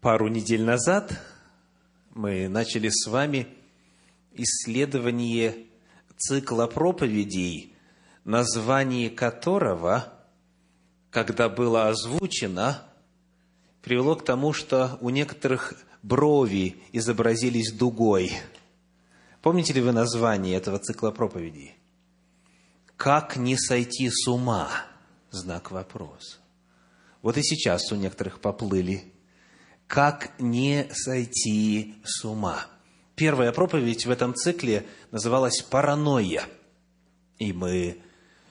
Пару недель назад мы начали с вами исследование цикла проповедей, название которого, когда было озвучено, привело к тому, что у некоторых брови изобразились дугой. Помните ли вы название этого цикла проповедей? «Как не сойти с ума?» Знак вопроса. Вот и сейчас у некоторых поплыли. Как не сойти с ума? Первая проповедь в этом цикле называлась «Паранойя». И мы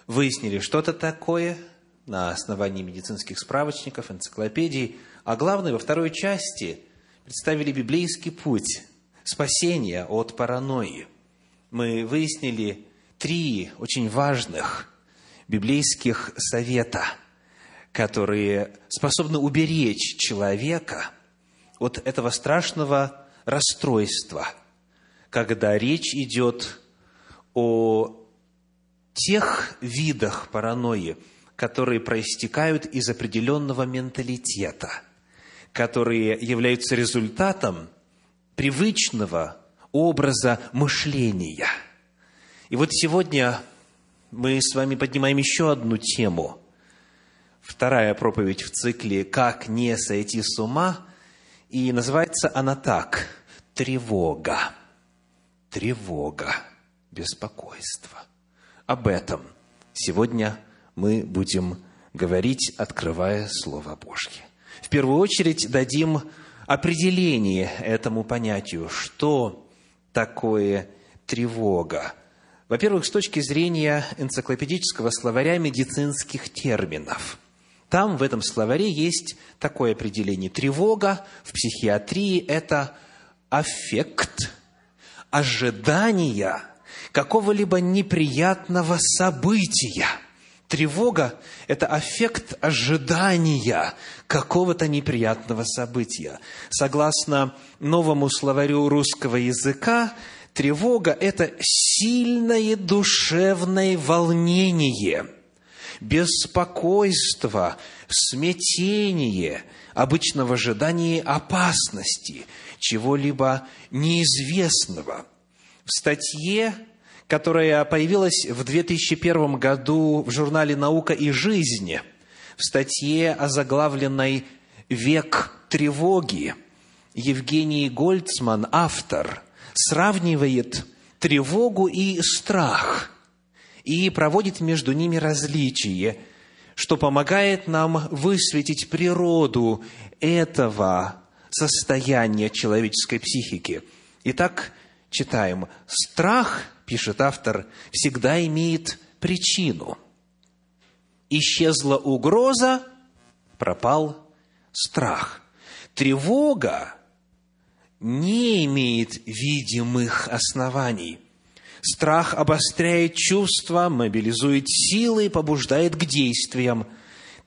выяснили, что это такое на основании медицинских справочников, энциклопедий. А главное, во второй части представили библейский путь спасения от паранойи. Мы выяснили три очень важных библейских совета – которые способны уберечь человека от этого страшного расстройства, когда речь идет о тех видах паранойи, которые проистекают из определенного менталитета, которые являются результатом привычного образа мышления. И вот сегодня мы с вами поднимаем еще одну тему – вторая проповедь в цикле «Как не сойти с ума», и называется она так – «Тревога». Тревога, беспокойство. Об этом сегодня мы будем говорить, открывая Слово Божье. В первую очередь дадим определение этому понятию, что такое тревога. Во-первых, с точки зрения энциклопедического словаря медицинских терминов – там, в этом словаре, есть такое определение. Тревога в психиатрии – это аффект, ожидания какого-либо неприятного события. Тревога – это аффект ожидания какого-то неприятного события. Согласно новому словарю русского языка, тревога – это сильное душевное волнение – беспокойство, смятение, обычно в ожидании опасности, чего-либо неизвестного. В статье, которая появилась в 2001 году в журнале «Наука и жизнь», в статье, озаглавленной «Век тревоги», Евгений Гольцман, автор, сравнивает тревогу и страх – и проводит между ними различие, что помогает нам высветить природу этого состояния человеческой психики. Итак, читаем. Страх, пишет автор, всегда имеет причину. Исчезла угроза, пропал страх. Тревога не имеет видимых оснований – Страх обостряет чувства, мобилизует силы побуждает к действиям.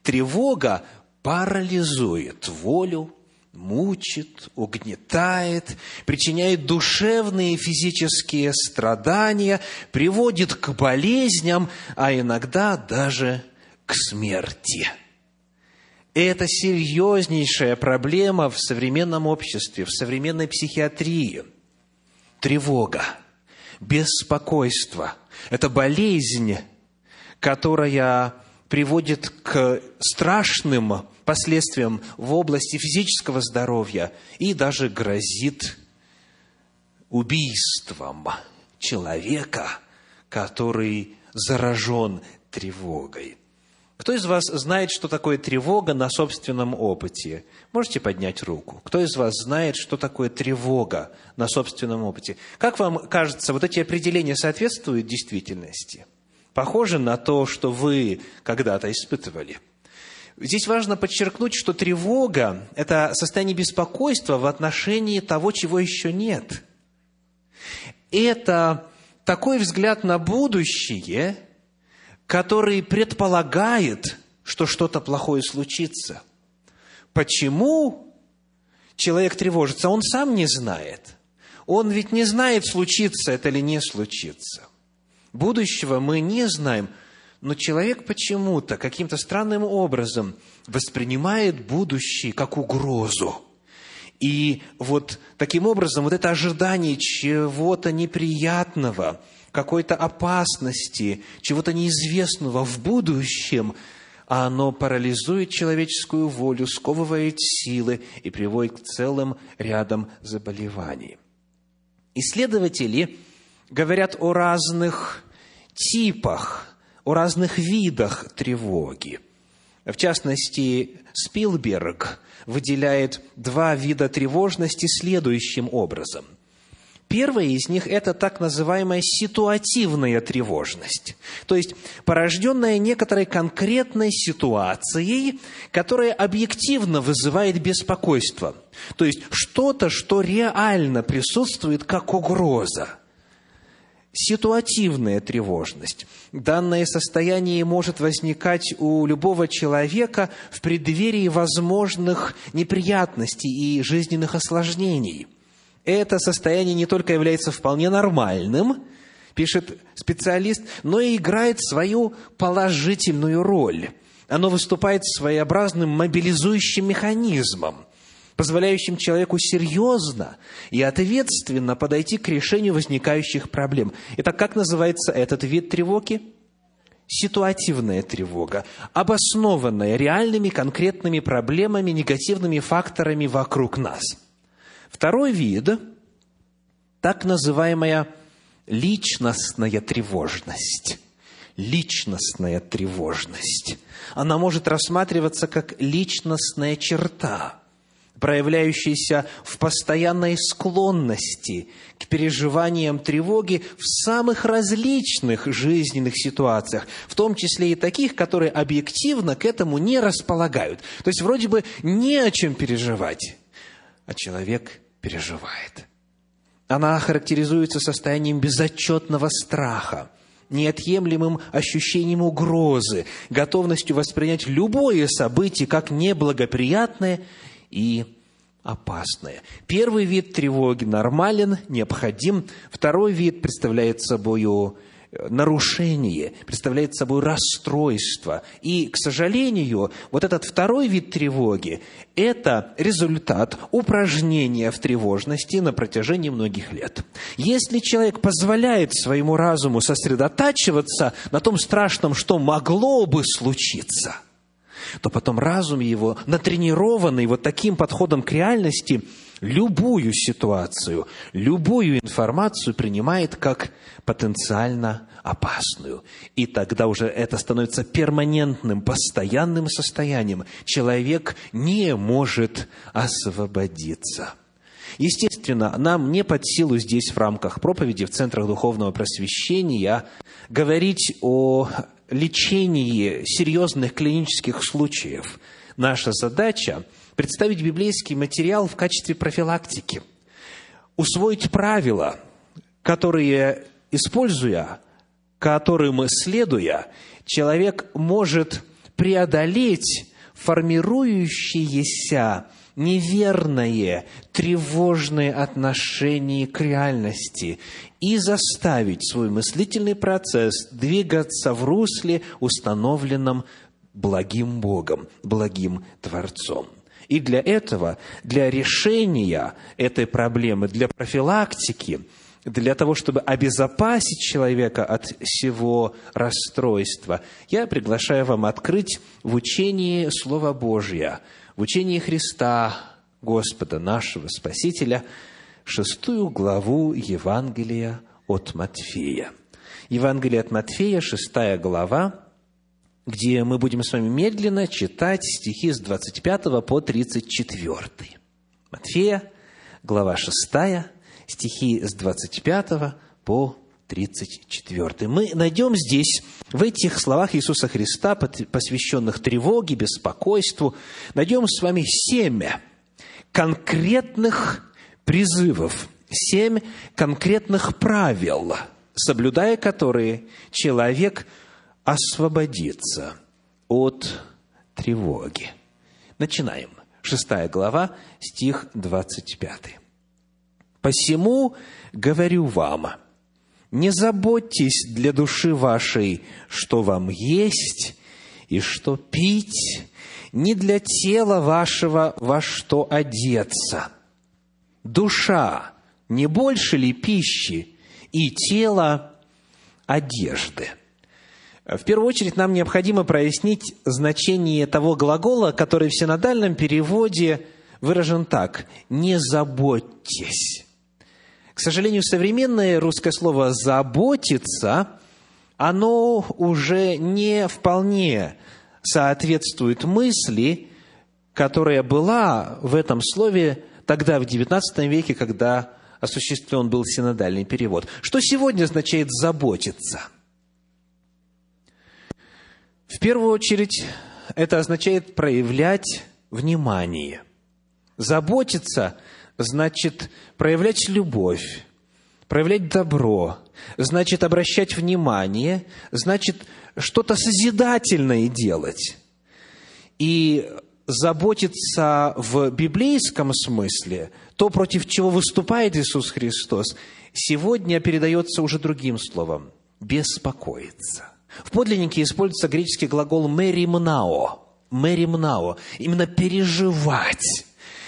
Тревога парализует волю, мучит, угнетает, причиняет душевные и физические страдания, приводит к болезням, а иногда даже к смерти. Это серьезнейшая проблема в современном обществе, в современной психиатрии. Тревога – беспокойство. Это болезнь, которая приводит к страшным последствиям в области физического здоровья и даже грозит убийством человека, который заражен тревогой. Кто из вас знает, что такое тревога на собственном опыте? Можете поднять руку. Кто из вас знает, что такое тревога на собственном опыте? Как вам кажется, вот эти определения соответствуют действительности? Похоже на то, что вы когда-то испытывали. Здесь важно подчеркнуть, что тревога – это состояние беспокойства в отношении того, чего еще нет. Это такой взгляд на будущее – который предполагает, что что-то плохое случится. Почему человек тревожится? Он сам не знает. Он ведь не знает, случится это или не случится. Будущего мы не знаем, но человек почему-то, каким-то странным образом воспринимает будущее как угрозу. И вот таким образом вот это ожидание чего-то неприятного, какой-то опасности, чего-то неизвестного в будущем, оно парализует человеческую волю, сковывает силы и приводит к целым рядам заболеваний. Исследователи говорят о разных типах, о разных видах тревоги. В частности, Спилберг выделяет два вида тревожности следующим образом. Первое из них – это так называемая ситуативная тревожность, то есть порожденная некоторой конкретной ситуацией, которая объективно вызывает беспокойство. То есть что-то, что реально присутствует как угроза – ситуативная тревожность. Данное состояние может возникать у любого человека в преддверии возможных неприятностей и жизненных осложнений. Это состояние не только является вполне нормальным, пишет специалист, но и играет свою положительную роль. Оно выступает своеобразным мобилизующим механизмом – позволяющим человеку серьезно и ответственно подойти к решению возникающих проблем. Итак, как называется этот вид тревоги? Ситуативная тревога, обоснованная реальными конкретными проблемами, негативными факторами вокруг нас. Второй вид – так называемая личностная тревожность личностная тревожность. Она может рассматриваться как личностная черта проявляющийся в постоянной склонности к переживаниям тревоги в самых различных жизненных ситуациях, в том числе и таких, которые объективно к этому не располагают. То есть вроде бы не о чем переживать, а человек переживает. Она характеризуется состоянием безотчетного страха, неотъемлемым ощущением угрозы, готовностью воспринять любое событие как неблагоприятное и опасное. Первый вид тревоги нормален, необходим. Второй вид представляет собой нарушение, представляет собой расстройство. И, к сожалению, вот этот второй вид тревоги – это результат упражнения в тревожности на протяжении многих лет. Если человек позволяет своему разуму сосредотачиваться на том страшном, что могло бы случиться – то потом разум его, натренированный вот таким подходом к реальности, любую ситуацию, любую информацию принимает как потенциально опасную. И тогда уже это становится перманентным, постоянным состоянием. Человек не может освободиться. Естественно, нам не под силу здесь в рамках проповеди в центрах духовного просвещения говорить о лечении серьезных клинических случаев. Наша задача – представить библейский материал в качестве профилактики, усвоить правила, которые, используя, которым следуя, человек может преодолеть формирующиеся неверное, тревожное отношение к реальности и заставить свой мыслительный процесс двигаться в русле, установленном благим Богом, благим Творцом. И для этого, для решения этой проблемы, для профилактики, для того, чтобы обезопасить человека от всего расстройства, я приглашаю вам открыть в учении Слова Божье – в учении Христа, Господа нашего Спасителя, шестую главу Евангелия от Матфея. Евангелие от Матфея, шестая глава, где мы будем с вами медленно читать стихи с 25 по 34. Матфея, глава 6, стихи с 25 по 34. Мы найдем здесь, в этих словах Иисуса Христа, посвященных тревоге, беспокойству, найдем с вами семь конкретных призывов, семь конкретных правил, соблюдая которые человек освободится от тревоги. Начинаем. Шестая глава, стих 25. «Посему говорю вам, не заботьтесь для души вашей, что вам есть и что пить, не для тела вашего во что одеться. душа не больше ли пищи и тело одежды? В первую очередь нам необходимо прояснить значение того глагола, который в синодальном переводе выражен так «не заботьтесь». К сожалению, современное русское слово «заботиться» оно уже не вполне соответствует мысли, которая была в этом слове тогда, в XIX веке, когда осуществлен был синодальный перевод. Что сегодня означает «заботиться»? В первую очередь, это означает проявлять внимание. Заботиться значит проявлять любовь, проявлять добро, значит обращать внимание, значит что-то созидательное делать. И заботиться в библейском смысле, то, против чего выступает Иисус Христос, сегодня передается уже другим словом – беспокоиться. В подлиннике используется греческий глагол «меримнао», «меримнао», именно переживать,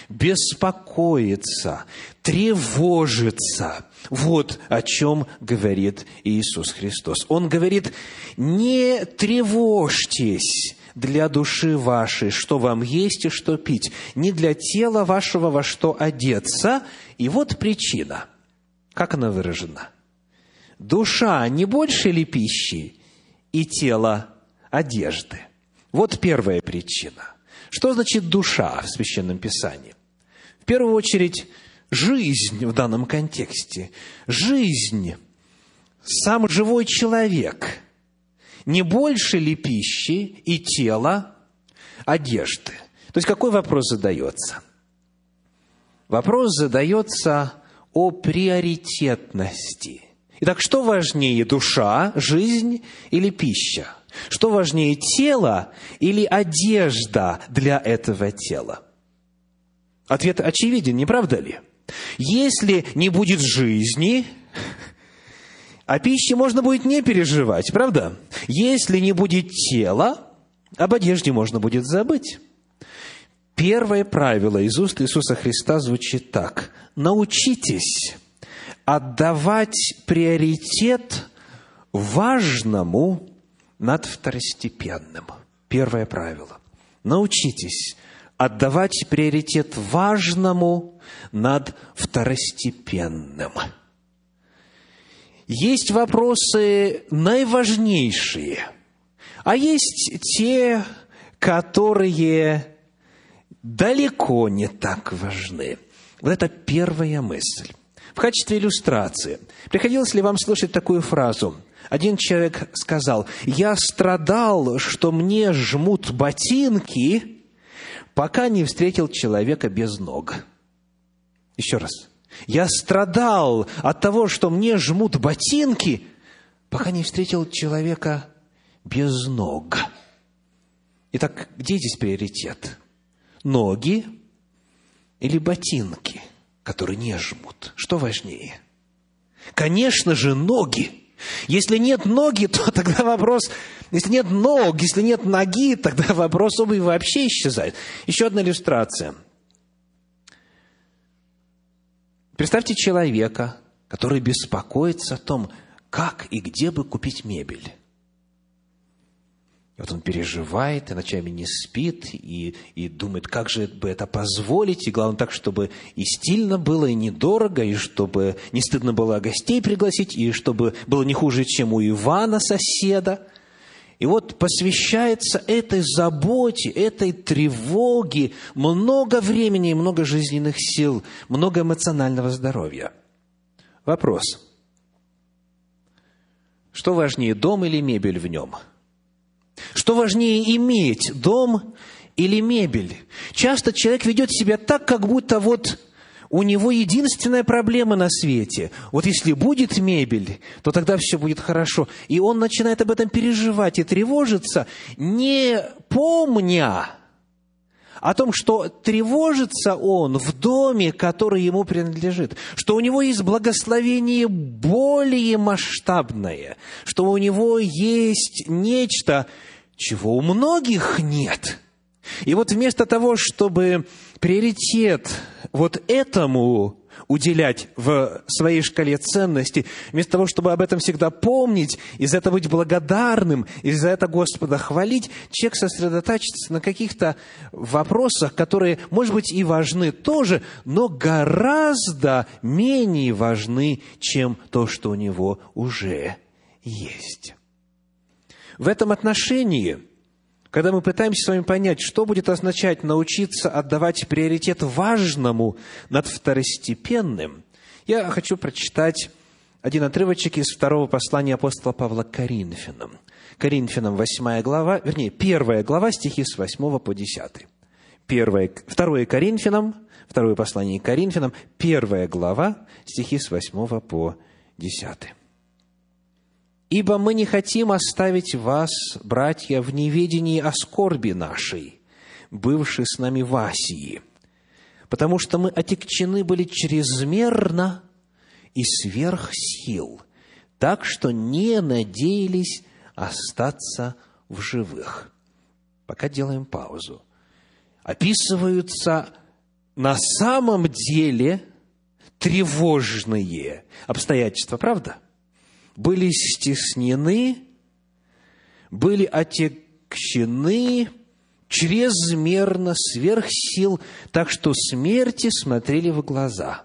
беспокоиться, тревожиться. Вот о чем говорит Иисус Христос. Он говорит, не тревожьтесь для души вашей, что вам есть и что пить, не для тела вашего во что одеться. И вот причина. Как она выражена? Душа не больше ли пищи и тело одежды? Вот первая причина. Что значит душа в Священном Писании? В первую очередь, жизнь в данном контексте. Жизнь, сам живой человек. Не больше ли пищи и тела одежды? То есть, какой вопрос задается? Вопрос задается о приоритетности. Итак, что важнее, душа, жизнь или пища? Что важнее, тело или одежда для этого тела? Ответ очевиден, не правда ли? Если не будет жизни, о пище можно будет не переживать, правда? Если не будет тела, об одежде можно будет забыть. Первое правило из уст Иисуса Христа звучит так. Научитесь отдавать приоритет важному над второстепенным. Первое правило. Научитесь отдавать приоритет важному над второстепенным. Есть вопросы наиважнейшие, а есть те, которые далеко не так важны. Вот это первая мысль. В качестве иллюстрации, приходилось ли вам слышать такую фразу? Один человек сказал, я страдал, что мне жмут ботинки, пока не встретил человека без ног. Еще раз. Я страдал от того, что мне жмут ботинки, пока не встретил человека без ног. Итак, где здесь приоритет? Ноги или ботинки, которые не жмут? Что важнее? Конечно же, ноги. Если нет ноги, то тогда вопрос, если нет ног, если нет ноги, тогда вопрос обуви вообще исчезает. Еще одна иллюстрация. Представьте человека, который беспокоится о том, как и где бы купить мебель. Вот он переживает, и ночами не спит, и, и думает, как же бы это позволить, и главное так, чтобы и стильно было, и недорого, и чтобы не стыдно было гостей пригласить, и чтобы было не хуже, чем у Ивана, соседа. И вот посвящается этой заботе, этой тревоге много времени и много жизненных сил, много эмоционального здоровья. Вопрос. Что важнее, дом или мебель в нем – что важнее иметь, дом или мебель? Часто человек ведет себя так, как будто вот у него единственная проблема на свете. Вот если будет мебель, то тогда все будет хорошо. И он начинает об этом переживать и тревожиться, не помня о том, что тревожится он в доме, который ему принадлежит, что у него есть благословение более масштабное, что у него есть нечто, чего у многих нет. И вот вместо того, чтобы приоритет вот этому уделять в своей шкале ценностей, вместо того, чтобы об этом всегда помнить, и за это быть благодарным, и за это Господа хвалить, человек сосредотачивается на каких-то вопросах, которые, может быть, и важны тоже, но гораздо менее важны, чем то, что у него уже есть. В этом отношении – когда мы пытаемся с вами понять, что будет означать научиться отдавать приоритет важному над второстепенным, я хочу прочитать один отрывочек из второго послания апостола Павла к Коринфянам. Коринфянам 8 глава, вернее, первая глава, стихи с 8 по 10. Первое, второе Коринфянам, второе послание к Коринфянам, первая глава, стихи с 8 по 10. Ибо мы не хотим оставить вас, братья, в неведении о скорби нашей, бывшей с нами в Асии, потому что мы отекчены были чрезмерно и сверх сил, так что не надеялись остаться в живых. Пока делаем паузу. Описываются на самом деле тревожные обстоятельства, правда? Были стеснены, были отекчены чрезмерно, сверх сил, так что смерти смотрели в глаза.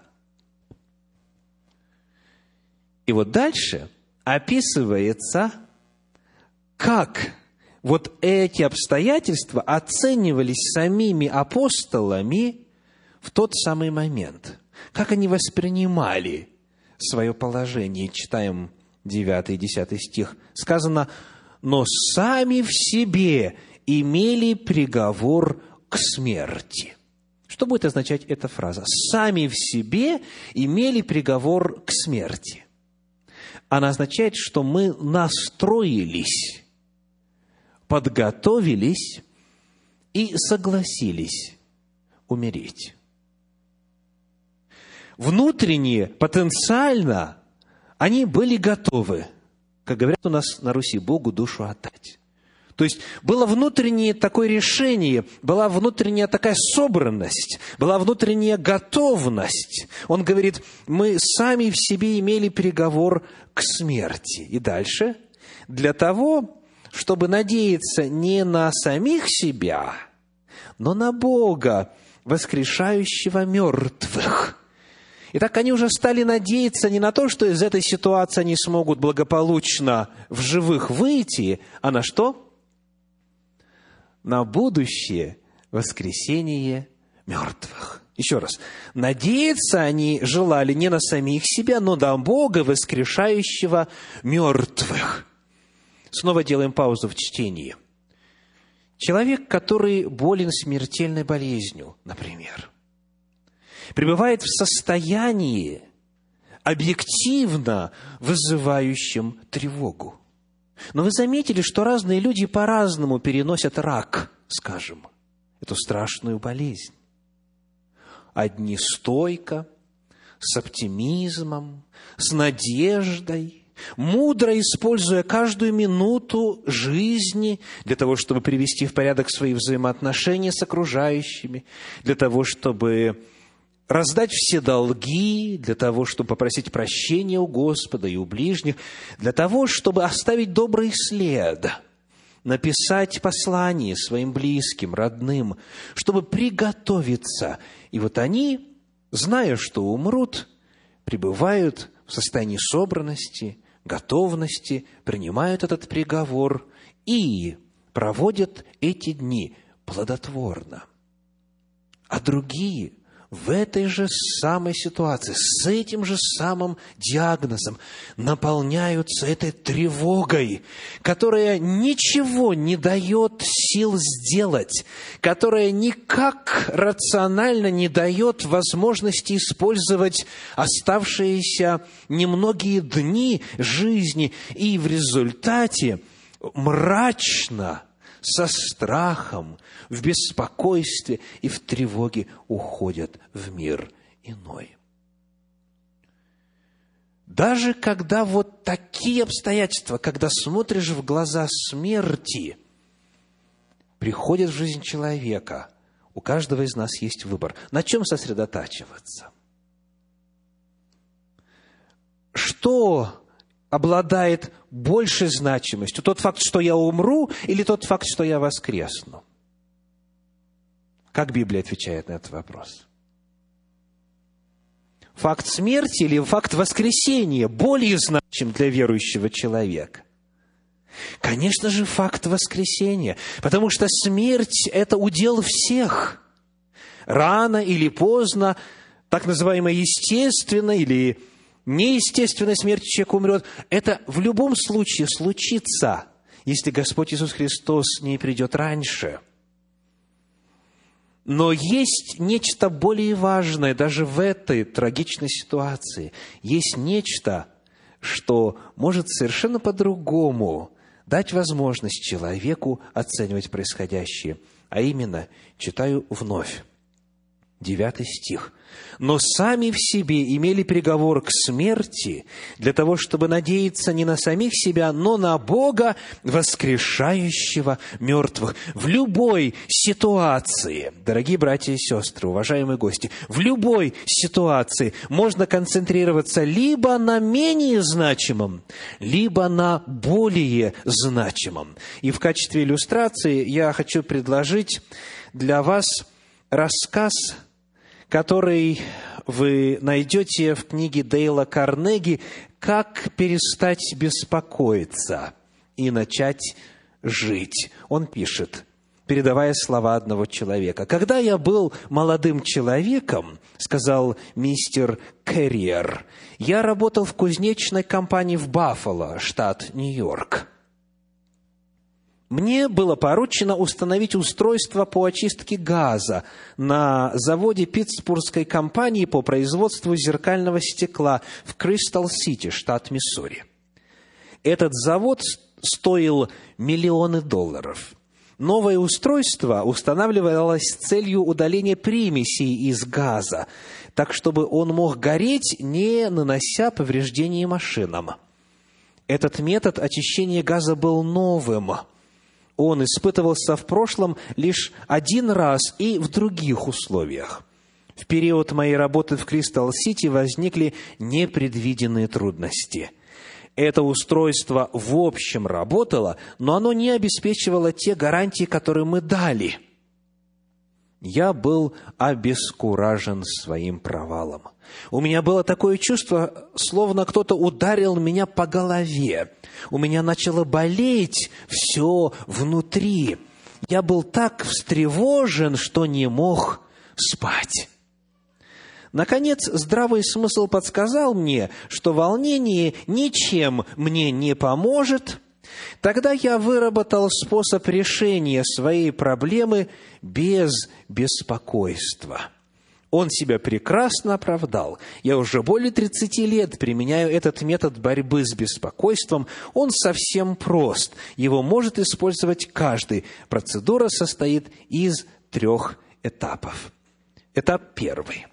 И вот дальше описывается, как вот эти обстоятельства оценивались самими апостолами в тот самый момент. Как они воспринимали свое положение. Читаем 9 и 10 стих, сказано, «Но сами в себе имели приговор к смерти». Что будет означать эта фраза? «Сами в себе имели приговор к смерти». Она означает, что мы настроились, подготовились и согласились умереть. Внутренне, потенциально они были готовы, как говорят у нас на Руси, Богу душу отдать. То есть было внутреннее такое решение, была внутренняя такая собранность, была внутренняя готовность. Он говорит, мы сами в себе имели переговор к смерти. И дальше, для того, чтобы надеяться не на самих себя, но на Бога, воскрешающего мертвых – Итак, они уже стали надеяться не на то, что из этой ситуации они смогут благополучно в живых выйти, а на что? На будущее воскресение мертвых. Еще раз. Надеяться они желали не на самих себя, но на Бога, воскрешающего мертвых. Снова делаем паузу в чтении. Человек, который болен смертельной болезнью, например – пребывает в состоянии, объективно вызывающем тревогу. Но вы заметили, что разные люди по-разному переносят рак, скажем, эту страшную болезнь. Одни стойко, с оптимизмом, с надеждой, мудро используя каждую минуту жизни для того, чтобы привести в порядок свои взаимоотношения с окружающими, для того, чтобы раздать все долги для того, чтобы попросить прощения у Господа и у ближних, для того, чтобы оставить добрый след, написать послание своим близким, родным, чтобы приготовиться. И вот они, зная, что умрут, пребывают в состоянии собранности, готовности, принимают этот приговор и проводят эти дни плодотворно. А другие – в этой же самой ситуации, с этим же самым диагнозом наполняются этой тревогой, которая ничего не дает сил сделать, которая никак рационально не дает возможности использовать оставшиеся немногие дни жизни, и в результате мрачно – со страхом, в беспокойстве и в тревоге уходят в мир иной. Даже когда вот такие обстоятельства, когда смотришь в глаза смерти, приходят в жизнь человека, у каждого из нас есть выбор, на чем сосредотачиваться. что обладает большей значимостью? Тот факт, что я умру, или тот факт, что я воскресну? Как Библия отвечает на этот вопрос? Факт смерти или факт воскресения более значим для верующего человека? Конечно же, факт воскресения, потому что смерть – это удел всех. Рано или поздно, так называемая естественная или неестественная смерть человек умрет, это в любом случае случится, если Господь Иисус Христос не придет раньше. Но есть нечто более важное даже в этой трагичной ситуации. Есть нечто, что может совершенно по-другому дать возможность человеку оценивать происходящее. А именно, читаю вновь, девятый стих но сами в себе имели приговор к смерти для того, чтобы надеяться не на самих себя, но на Бога, воскрешающего мертвых. В любой ситуации, дорогие братья и сестры, уважаемые гости, в любой ситуации можно концентрироваться либо на менее значимом, либо на более значимом. И в качестве иллюстрации я хочу предложить для вас рассказ который вы найдете в книге Дейла Карнеги «Как перестать беспокоиться и начать жить». Он пишет, передавая слова одного человека. «Когда я был молодым человеком, — сказал мистер Керриер, — я работал в кузнечной компании в Баффало, штат Нью-Йорк мне было поручено установить устройство по очистке газа на заводе Питтсбургской компании по производству зеркального стекла в Кристал-Сити, штат Миссури. Этот завод стоил миллионы долларов. Новое устройство устанавливалось с целью удаления примесей из газа, так чтобы он мог гореть, не нанося повреждений машинам. Этот метод очищения газа был новым – он испытывался в прошлом лишь один раз и в других условиях. В период моей работы в Кристалл-Сити возникли непредвиденные трудности. Это устройство в общем работало, но оно не обеспечивало те гарантии, которые мы дали. Я был обескуражен своим провалом – у меня было такое чувство, словно кто-то ударил меня по голове. У меня начало болеть все внутри. Я был так встревожен, что не мог спать. Наконец, здравый смысл подсказал мне, что волнение ничем мне не поможет. Тогда я выработал способ решения своей проблемы без беспокойства – он себя прекрасно оправдал. Я уже более 30 лет применяю этот метод борьбы с беспокойством. Он совсем прост. Его может использовать каждый. Процедура состоит из трех этапов. Этап первый.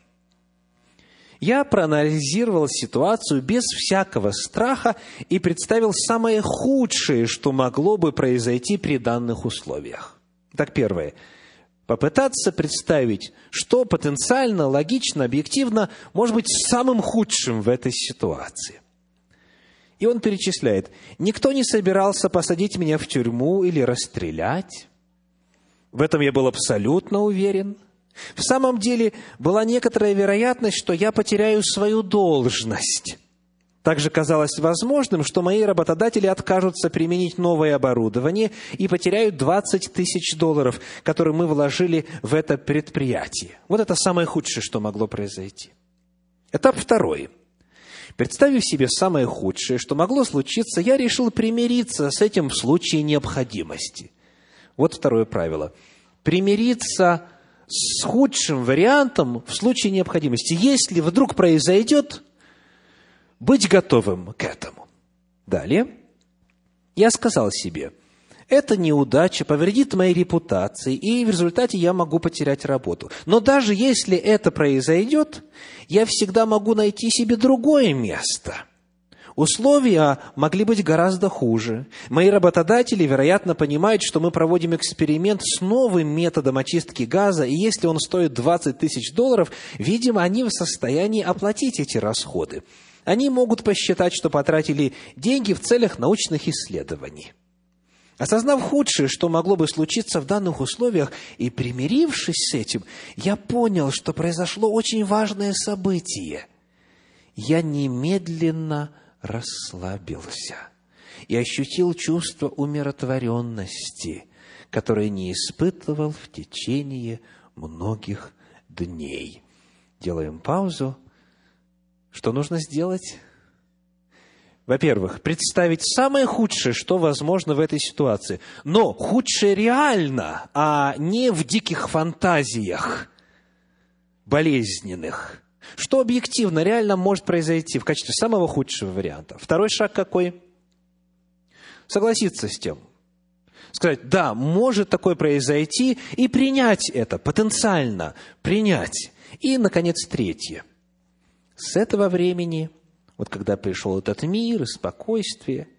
Я проанализировал ситуацию без всякого страха и представил самое худшее, что могло бы произойти при данных условиях. Так, первое – попытаться представить, что потенциально, логично, объективно может быть самым худшим в этой ситуации. И он перечисляет, никто не собирался посадить меня в тюрьму или расстрелять. В этом я был абсолютно уверен. В самом деле была некоторая вероятность, что я потеряю свою должность. Также казалось возможным, что мои работодатели откажутся применить новое оборудование и потеряют 20 тысяч долларов, которые мы вложили в это предприятие. Вот это самое худшее, что могло произойти. Этап второй. Представив себе самое худшее, что могло случиться, я решил примириться с этим в случае необходимости. Вот второе правило. Примириться с худшим вариантом в случае необходимости. Если вдруг произойдет, быть готовым к этому. Далее. Я сказал себе, эта неудача повредит моей репутации, и в результате я могу потерять работу. Но даже если это произойдет, я всегда могу найти себе другое место. Условия могли быть гораздо хуже. Мои работодатели, вероятно, понимают, что мы проводим эксперимент с новым методом очистки газа, и если он стоит 20 тысяч долларов, видимо, они в состоянии оплатить эти расходы. Они могут посчитать, что потратили деньги в целях научных исследований. Осознав худшее, что могло бы случиться в данных условиях, и примирившись с этим, я понял, что произошло очень важное событие. Я немедленно расслабился и ощутил чувство умиротворенности, которое не испытывал в течение многих дней. Делаем паузу. Что нужно сделать? Во-первых, представить самое худшее, что возможно в этой ситуации. Но худшее реально, а не в диких фантазиях болезненных. Что объективно, реально может произойти в качестве самого худшего варианта. Второй шаг какой? Согласиться с тем. Сказать, да, может такое произойти, и принять это, потенциально принять. И, наконец, третье. С этого времени – вот когда пришел этот мир и спокойствие,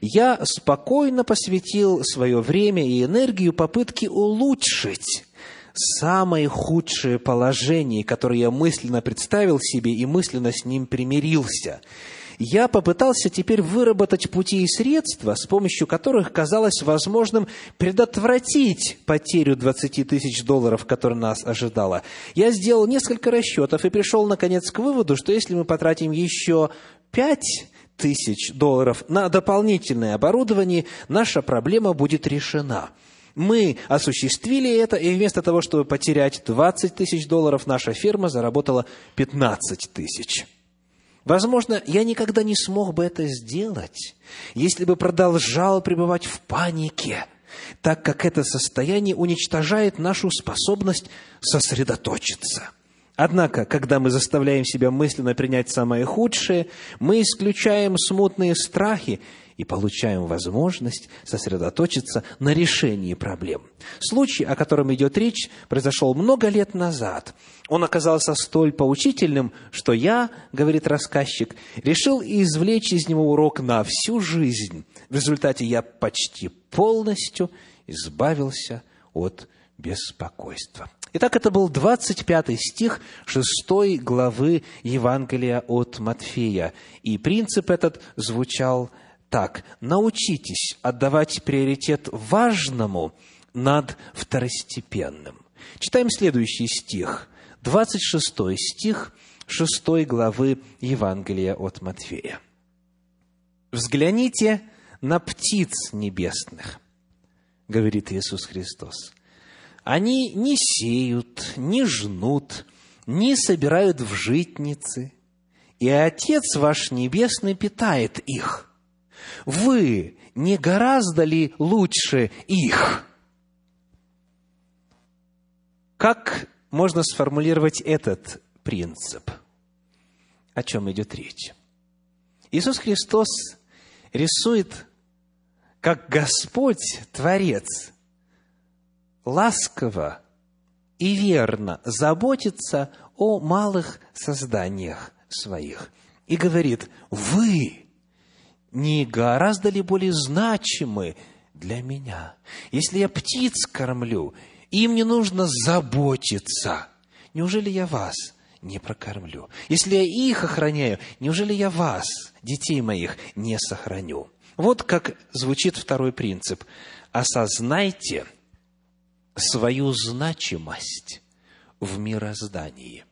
я спокойно посвятил свое время и энергию попытке улучшить самое худшее положение, которое я мысленно представил себе и мысленно с ним примирился – я попытался теперь выработать пути и средства, с помощью которых казалось возможным предотвратить потерю 20 тысяч долларов, которая нас ожидала. Я сделал несколько расчетов и пришел, наконец, к выводу, что если мы потратим еще 5 тысяч долларов на дополнительное оборудование, наша проблема будет решена. Мы осуществили это, и вместо того, чтобы потерять 20 тысяч долларов, наша фирма заработала 15 тысяч. Возможно, я никогда не смог бы это сделать, если бы продолжал пребывать в панике, так как это состояние уничтожает нашу способность сосредоточиться. Однако, когда мы заставляем себя мысленно принять самое худшее, мы исключаем смутные страхи и получаем возможность сосредоточиться на решении проблем. Случай, о котором идет речь, произошел много лет назад. Он оказался столь поучительным, что я, говорит рассказчик, решил извлечь из него урок на всю жизнь. В результате я почти полностью избавился от беспокойства. Итак, это был 25 стих 6 главы Евангелия от Матфея. И принцип этот звучал так. Научитесь отдавать приоритет важному над второстепенным. Читаем следующий стих. 26 стих 6 главы Евангелия от Матфея. «Взгляните на птиц небесных, — говорит Иисус Христос. Они не сеют, не жнут, не собирают в житницы, и Отец ваш Небесный питает их. Вы не гораздо ли лучше их? Как можно сформулировать этот принцип? О чем идет речь? Иисус Христос рисует, как Господь, Творец, ласково и верно заботится о малых созданиях своих. И говорит, вы не гораздо ли более значимы для меня? Если я птиц кормлю, им не нужно заботиться. Неужели я вас не прокормлю? Если я их охраняю, неужели я вас, детей моих, не сохраню? Вот как звучит второй принцип. Осознайте свою значимость в мироздании.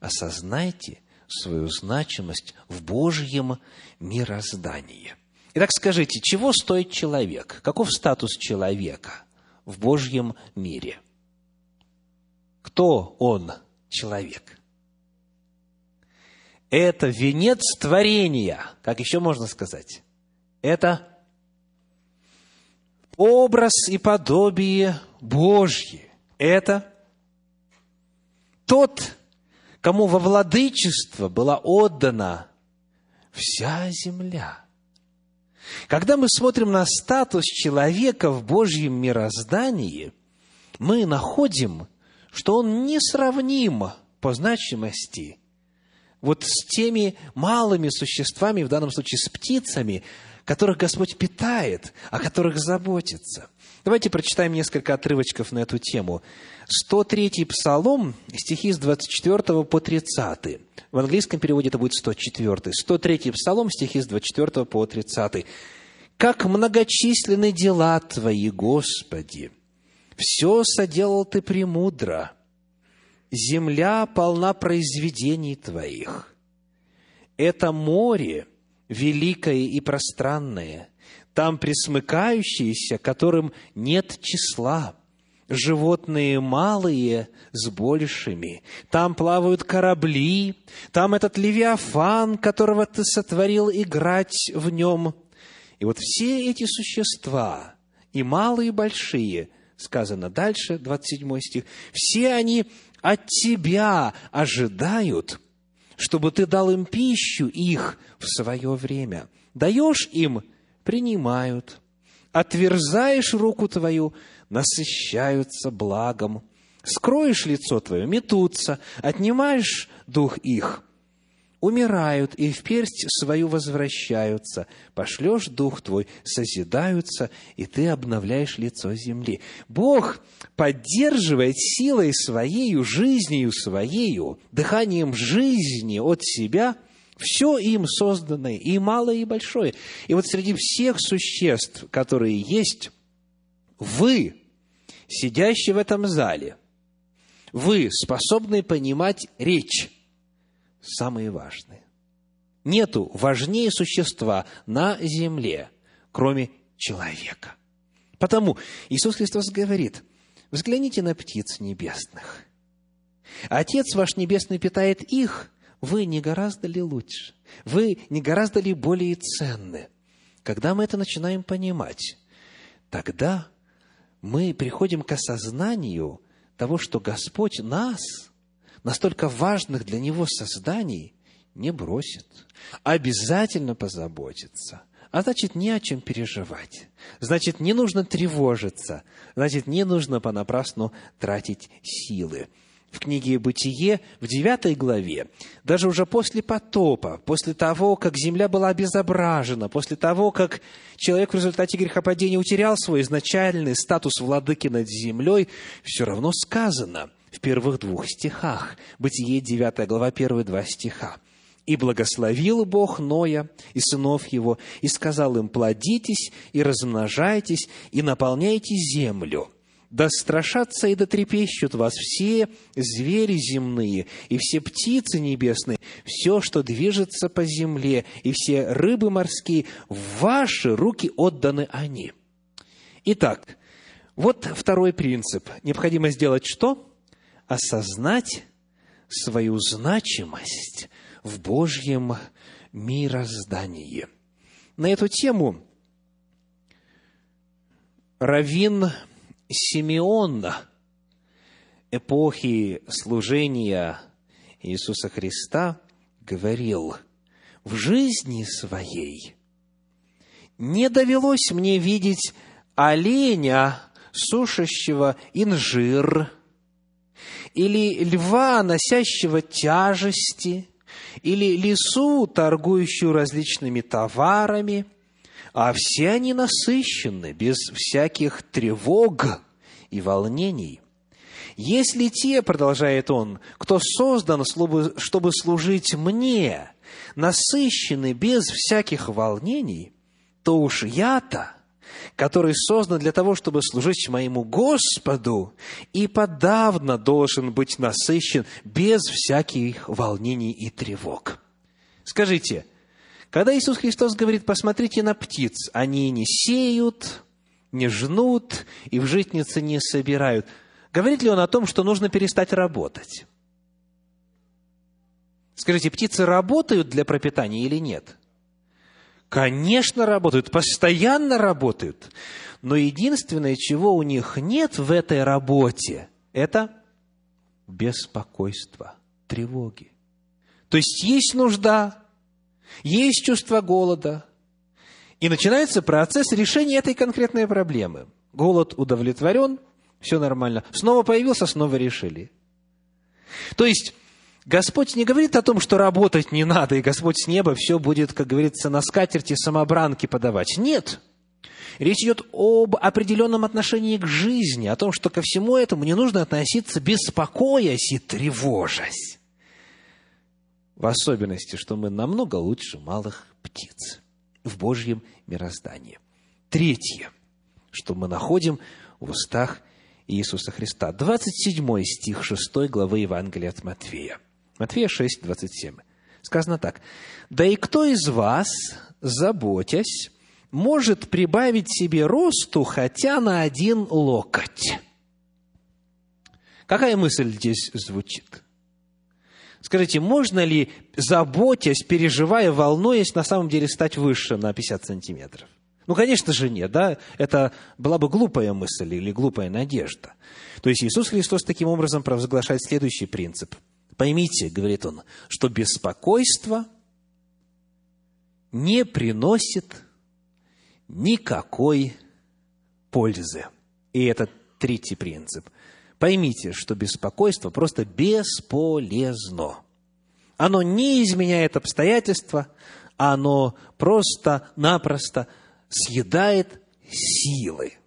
Осознайте свою значимость в Божьем мироздании. Итак, скажите, чего стоит человек? Каков статус человека в Божьем мире? Кто он, человек? Это венец творения. Как еще можно сказать? Это образ и подобие Божье. Это тот кому во владычество была отдана вся земля. Когда мы смотрим на статус человека в Божьем мироздании, мы находим, что он несравним по значимости вот с теми малыми существами, в данном случае с птицами, которых Господь питает, о которых заботится. Давайте прочитаем несколько отрывочков на эту тему. 103-й Псалом, стихи с 24 по 30. В английском переводе это будет 104. 103-й Псалом, стихи с 24 по 30. «Как многочисленны дела Твои, Господи! Все соделал Ты премудро. Земля полна произведений Твоих. Это море великое и пространное, там присмыкающиеся, которым нет числа» животные малые с большими. Там плавают корабли, там этот Левиафан, которого ты сотворил играть в нем. И вот все эти существа, и малые, и большие, сказано дальше, 27 стих, все они от тебя ожидают, чтобы ты дал им пищу их в свое время. Даешь им – принимают. Отверзаешь руку твою – насыщаются благом. Скроешь лицо твое – метутся. Отнимаешь дух их – умирают и в персть свою возвращаются. Пошлешь дух твой, созидаются, и ты обновляешь лицо земли. Бог поддерживает силой своею, жизнью своею, дыханием жизни от себя все им созданное, и малое, и большое. И вот среди всех существ, которые есть, вы, сидящие в этом зале, вы способны понимать речь самые важные. Нету важнее существа на земле, кроме человека. Потому Иисус Христос говорит, взгляните на птиц небесных. Отец ваш небесный питает их, вы не гораздо ли лучше? Вы не гораздо ли более ценны? Когда мы это начинаем понимать, тогда мы приходим к осознанию того, что Господь нас – настолько важных для него созданий не бросит, обязательно позаботится. А значит, не о чем переживать. Значит, не нужно тревожиться. Значит, не нужно понапрасну тратить силы. В книге «Бытие» в девятой главе, даже уже после потопа, после того, как земля была обезображена, после того, как человек в результате грехопадения утерял свой изначальный статус владыки над землей, все равно сказано – в первых двух стихах. Бытие 9 глава, первые два стиха. «И благословил Бог Ноя и сынов его, и сказал им, плодитесь и размножайтесь, и наполняйте землю, да страшатся и дотрепещут вас все звери земные, и все птицы небесные, все, что движется по земле, и все рыбы морские, в ваши руки отданы они». Итак, вот второй принцип. Необходимо сделать что? осознать свою значимость в Божьем мироздании. На эту тему Равин Симеон эпохи служения Иисуса Христа говорил, в жизни своей не довелось мне видеть оленя, сушащего инжир – или льва, носящего тяжести, или лису, торгующую различными товарами, а все они насыщены, без всяких тревог и волнений. Если те, продолжает он, кто создан, чтобы служить мне, насыщены без всяких волнений, то уж я-то который создан для того, чтобы служить моему Господу, и подавно должен быть насыщен без всяких волнений и тревог. Скажите, когда Иисус Христос говорит, посмотрите на птиц, они не сеют, не жнут и в житнице не собирают, говорит ли он о том, что нужно перестать работать? Скажите, птицы работают для пропитания или нет? Конечно, работают, постоянно работают. Но единственное, чего у них нет в этой работе, это беспокойство, тревоги. То есть есть нужда, есть чувство голода, и начинается процесс решения этой конкретной проблемы. Голод удовлетворен, все нормально. Снова появился, снова решили. То есть Господь не говорит о том, что работать не надо, и Господь с неба все будет, как говорится, на скатерти самобранки подавать. Нет. Речь идет об определенном отношении к жизни, о том, что ко всему этому не нужно относиться беспокоясь и тревожась. В особенности, что мы намного лучше малых птиц в Божьем мироздании. Третье, что мы находим в устах Иисуса Христа. 27 стих 6 главы Евангелия от Матфея. Матфея 6, 27. Сказано так. «Да и кто из вас, заботясь, может прибавить себе росту хотя на один локоть?» Какая мысль здесь звучит? Скажите, можно ли, заботясь, переживая, волнуясь, на самом деле стать выше на 50 сантиметров? Ну, конечно же, нет, да? Это была бы глупая мысль или глупая надежда. То есть Иисус Христос таким образом провозглашает следующий принцип. Поймите, говорит Он, что беспокойство не приносит никакой пользы. И это третий принцип. Поймите, что беспокойство просто бесполезно. Оно не изменяет обстоятельства, оно просто-напросто съедает силы.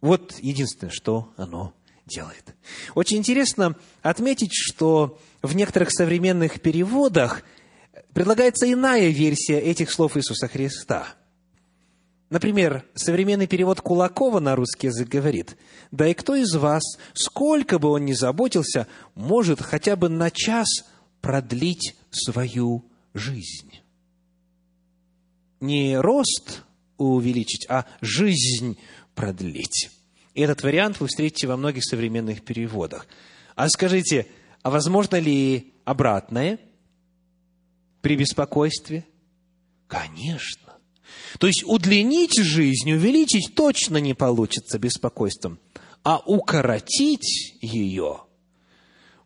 Вот единственное, что оно делает. Очень интересно отметить, что в некоторых современных переводах предлагается иная версия этих слов Иисуса Христа. Например, современный перевод Кулакова на русский язык говорит, «Да и кто из вас, сколько бы он ни заботился, может хотя бы на час продлить свою жизнь?» Не рост увеличить, а жизнь продлить. И этот вариант вы встретите во многих современных переводах. А скажите, а возможно ли обратное при беспокойстве? Конечно. То есть удлинить жизнь, увеличить точно не получится беспокойством, а укоротить ее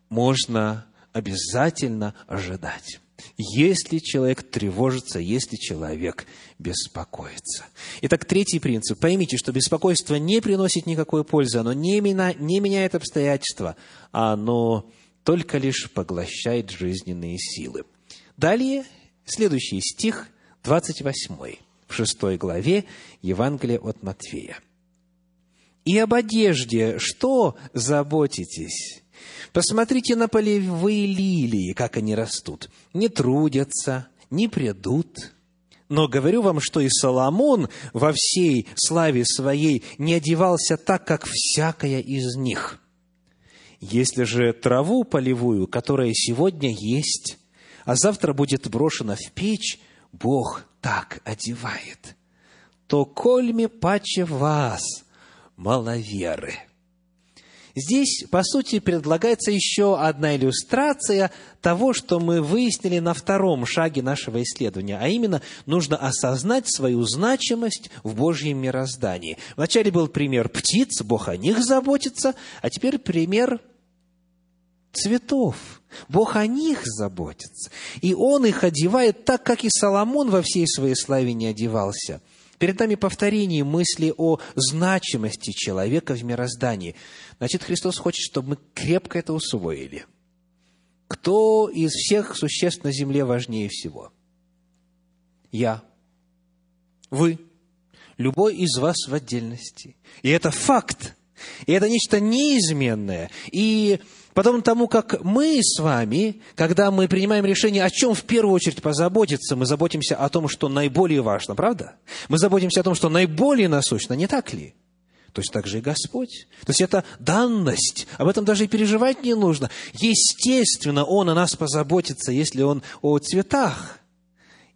можно обязательно ожидать если человек тревожится, если человек беспокоится. Итак, третий принцип. Поймите, что беспокойство не приносит никакой пользы, оно не, меня, не меняет обстоятельства, оно только лишь поглощает жизненные силы. Далее, следующий стих, 28, в 6 главе Евангелия от Матфея. «И об одежде что заботитесь? Посмотрите на полевые лилии, как они растут. Не трудятся, не придут. Но говорю вам, что и Соломон во всей славе своей не одевался так, как всякая из них. Если же траву полевую, которая сегодня есть, а завтра будет брошена в печь, Бог так одевает, то кольми паче вас, маловеры». Здесь, по сути, предлагается еще одна иллюстрация того, что мы выяснили на втором шаге нашего исследования, а именно нужно осознать свою значимость в Божьем мироздании. Вначале был пример птиц, Бог о них заботится, а теперь пример цветов. Бог о них заботится. И Он их одевает так, как и Соломон во всей своей славе не одевался – Перед нами повторение мысли о значимости человека в мироздании. Значит, Христос хочет, чтобы мы крепко это усвоили. Кто из всех существ на земле важнее всего? Я. Вы. Любой из вас в отдельности. И это факт. И это нечто неизменное. И Потом тому, как мы с вами, когда мы принимаем решение, о чем в первую очередь позаботиться, мы заботимся о том, что наиболее важно, правда? Мы заботимся о том, что наиболее насущно, не так ли? То есть так же и Господь. То есть это данность. Об этом даже и переживать не нужно. Естественно, Он о нас позаботится, если Он о цветах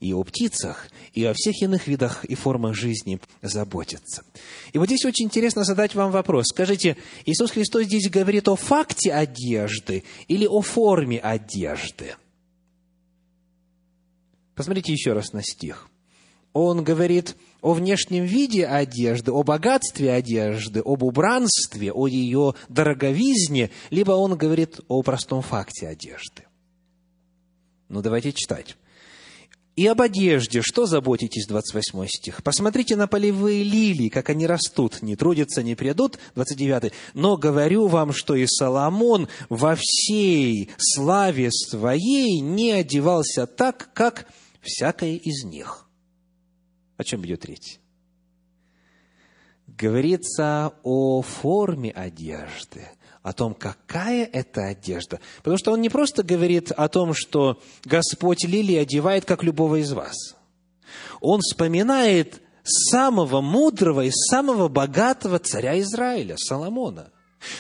и о птицах, и о всех иных видах и формах жизни заботится. И вот здесь очень интересно задать вам вопрос. Скажите, Иисус Христос здесь говорит о факте одежды или о форме одежды? Посмотрите еще раз на стих. Он говорит о внешнем виде одежды, о богатстве одежды, об убранстве, о ее дороговизне, либо он говорит о простом факте одежды. Ну, давайте читать. И об одежде, что заботитесь, 28 стих? Посмотрите на полевые лилии, как они растут, не трудятся, не придут, 29. Но говорю вам, что и Соломон во всей славе своей не одевался так, как всякая из них. О чем идет речь? говорится о форме одежды, о том, какая это одежда. Потому что он не просто говорит о том, что Господь лилии одевает, как любого из вас. Он вспоминает самого мудрого и самого богатого царя Израиля, Соломона.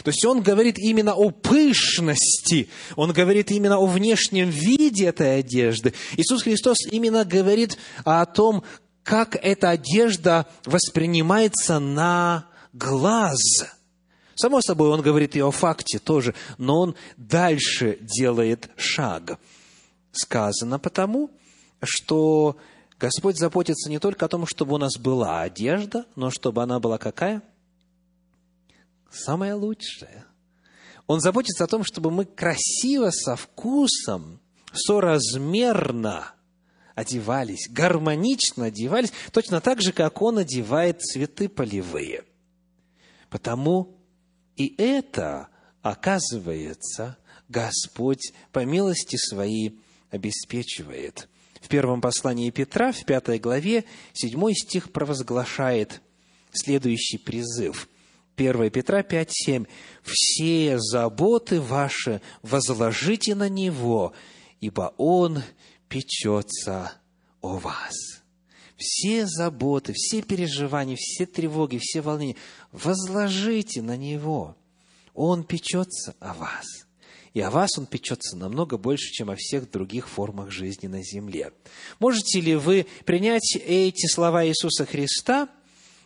То есть он говорит именно о пышности, он говорит именно о внешнем виде этой одежды. Иисус Христос именно говорит о том, как эта одежда воспринимается на глаз. Само собой, он говорит и о факте тоже, но он дальше делает шаг. Сказано потому, что Господь заботится не только о том, чтобы у нас была одежда, но чтобы она была какая? Самая лучшая. Он заботится о том, чтобы мы красиво, со вкусом, соразмерно одевались, гармонично одевались, точно так же, как Он одевает цветы полевые. Потому и это, оказывается, Господь по милости Своей обеспечивает. В первом послании Петра, в пятой главе, седьмой стих провозглашает следующий призыв. 1 Петра 5, 7. «Все заботы ваши возложите на Него, ибо Он печется о вас. Все заботы, все переживания, все тревоги, все волнения возложите на Него. Он печется о вас. И о вас Он печется намного больше, чем о всех других формах жизни на земле. Можете ли вы принять эти слова Иисуса Христа –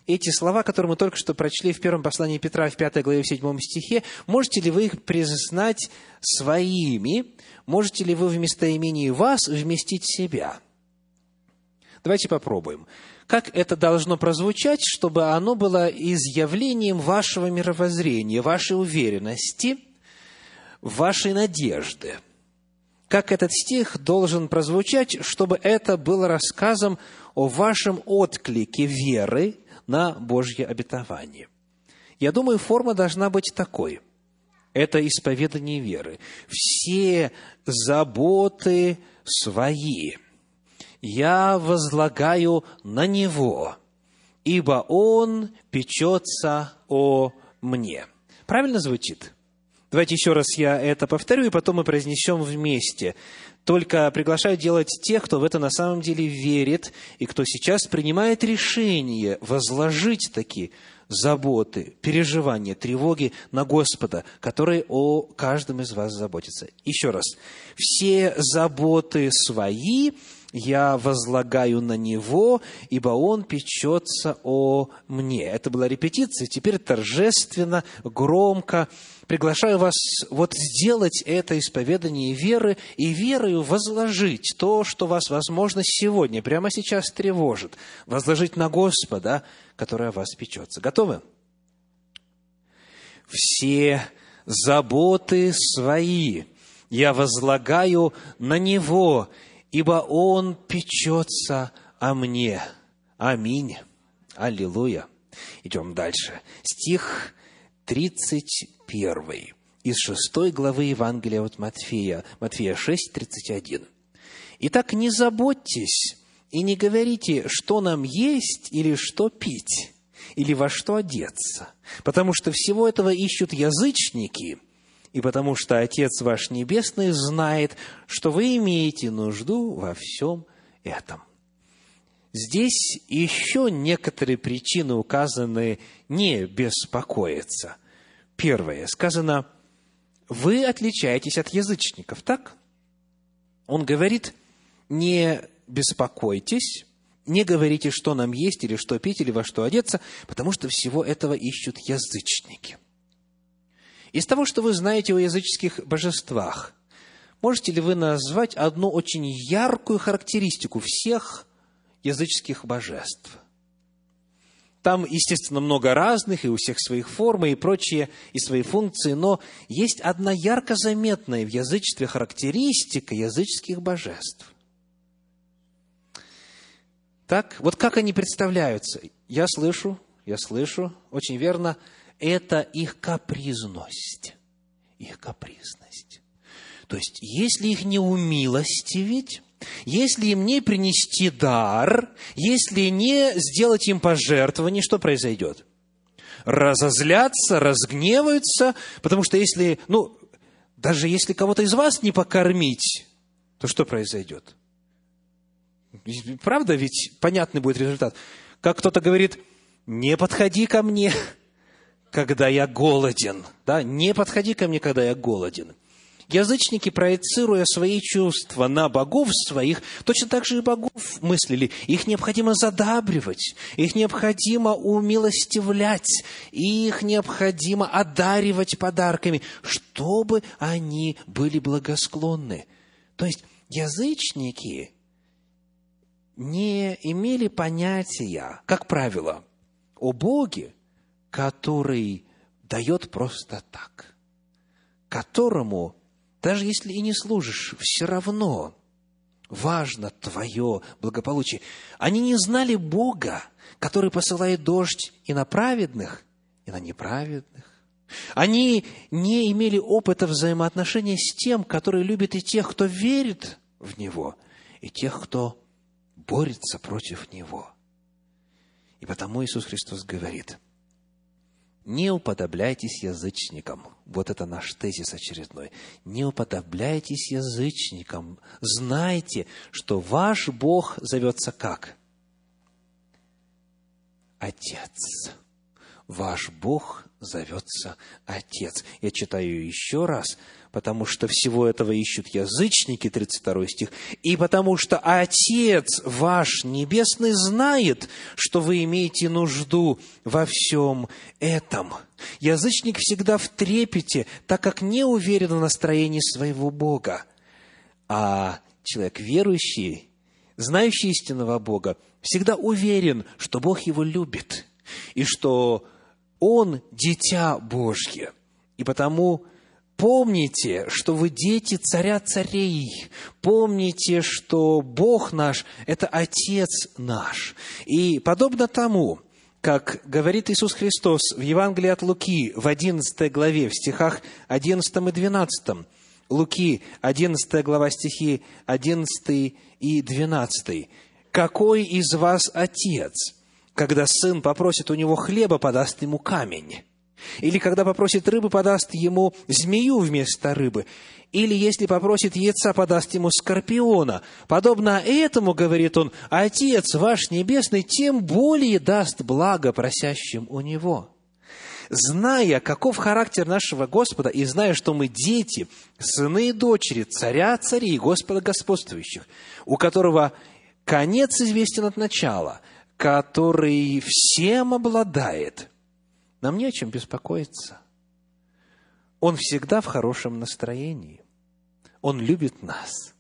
эти слова, которые мы только что прочли в первом послании Петра, в пятой главе, в седьмом стихе, можете ли вы их признать своими? Можете ли вы в местоимении «вас» вместить себя? Давайте попробуем. Как это должно прозвучать, чтобы оно было изъявлением вашего мировоззрения, вашей уверенности, вашей надежды? Как этот стих должен прозвучать, чтобы это было рассказом о вашем отклике веры на Божье обетование. Я думаю, форма должна быть такой. Это исповедание веры. Все заботы свои я возлагаю на Него, ибо Он печется о мне. Правильно звучит? Давайте еще раз я это повторю, и потом мы произнесем вместе. Только приглашаю делать тех, кто в это на самом деле верит, и кто сейчас принимает решение возложить такие заботы, переживания, тревоги на Господа, который о каждом из вас заботится. Еще раз. Все заботы свои я возлагаю на Него, ибо Он печется о мне. Это была репетиция, теперь торжественно, громко приглашаю вас вот сделать это исповедание веры и верою возложить то, что вас, возможно, сегодня, прямо сейчас тревожит, возложить на Господа, который о вас печется. Готовы? Все заботы свои я возлагаю на Него, ибо Он печется о мне. Аминь. Аллилуйя. Идем дальше. Стих 31 из шестой главы Евангелия от Матфея, Матфея 6, 31. «Итак, не заботьтесь и не говорите, что нам есть или что пить, или во что одеться, потому что всего этого ищут язычники, и потому что Отец ваш Небесный знает, что вы имеете нужду во всем этом». Здесь еще некоторые причины указаны не беспокоиться. Первое. Сказано, вы отличаетесь от язычников, так? Он говорит, не беспокойтесь, не говорите, что нам есть, или что пить, или во что одеться, потому что всего этого ищут язычники. Из того, что вы знаете о языческих божествах, можете ли вы назвать одну очень яркую характеристику всех языческих божеств? Там, естественно, много разных, и у всех своих формы и прочие, и свои функции, но есть одна ярко заметная в язычестве характеристика языческих божеств. Так, вот как они представляются? Я слышу, я слышу, очень верно, это их капризность. Их капризность. То есть, если их не умилостивить, если им не принести дар, если не сделать им пожертвование, что произойдет? разозлятся, разгневаются, потому что если, ну, даже если кого-то из вас не покормить, то что произойдет? Правда, ведь понятный будет результат. Как кто-то говорит, не подходи ко мне, когда я голоден. Да? Не подходи ко мне, когда я голоден. Язычники, проецируя свои чувства на богов своих, точно так же и богов мыслили. Их необходимо задабривать, их необходимо умилостивлять, их необходимо одаривать подарками, чтобы они были благосклонны. То есть язычники не имели понятия, как правило, о Боге, который дает просто так, которому даже если и не служишь, все равно важно твое благополучие. Они не знали Бога, который посылает дождь и на праведных, и на неправедных. Они не имели опыта взаимоотношения с тем, который любит и тех, кто верит в Него, и тех, кто борется против Него. И потому Иисус Христос говорит – не уподобляйтесь язычникам. Вот это наш тезис очередной. Не уподобляйтесь язычникам. Знайте, что ваш Бог зовется как? Отец. Ваш Бог зовется Отец. Я читаю еще раз – потому что всего этого ищут язычники, 32 стих, и потому что Отец ваш Небесный знает, что вы имеете нужду во всем этом. Язычник всегда в трепете, так как не уверен в настроении своего Бога. А человек верующий, знающий истинного Бога, всегда уверен, что Бог его любит, и что он – дитя Божье. И потому Помните, что вы дети царя царей. Помните, что Бог наш – это Отец наш. И подобно тому, как говорит Иисус Христос в Евангелии от Луки в 11 главе, в стихах 11 и 12, Луки, 11 глава, стихи 11 и 12. «Какой из вас отец, когда сын попросит у него хлеба, подаст ему камень?» Или когда попросит рыбы, подаст ему змею вместо рыбы. Или если попросит яйца, подаст ему скорпиона. Подобно этому, говорит он, Отец ваш Небесный тем более даст благо просящим у Него. Зная, каков характер нашего Господа, и зная, что мы дети, сыны и дочери, царя царей, Господа господствующих, у которого конец известен от начала, который всем обладает – нам не о чем беспокоиться. Он всегда в хорошем настроении. Он любит нас.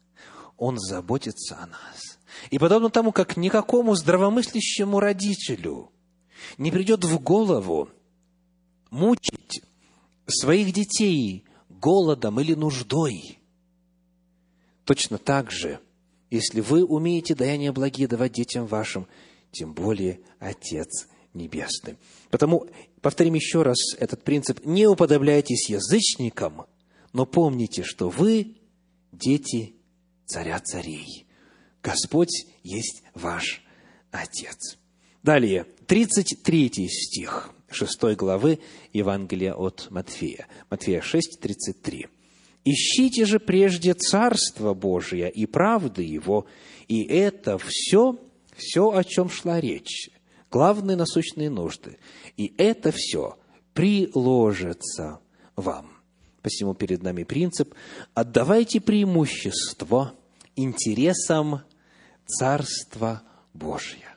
Он заботится о нас. И подобно тому, как никакому здравомыслящему родителю не придет в голову мучить своих детей голодом или нуждой, точно так же, если вы умеете даяние благие давать детям вашим, тем более Отец Небесный. Потому повторим еще раз этот принцип. Не уподобляйтесь язычникам, но помните, что вы дети царя царей. Господь есть ваш Отец. Далее, 33 стих 6 главы Евангелия от Матфея. Матфея 6, 33. «Ищите же прежде Царство Божие и правды Его, и это все, все, о чем шла речь, главные насущные нужды. И это все приложится вам. Посему перед нами принцип «отдавайте преимущество интересам Царства Божия».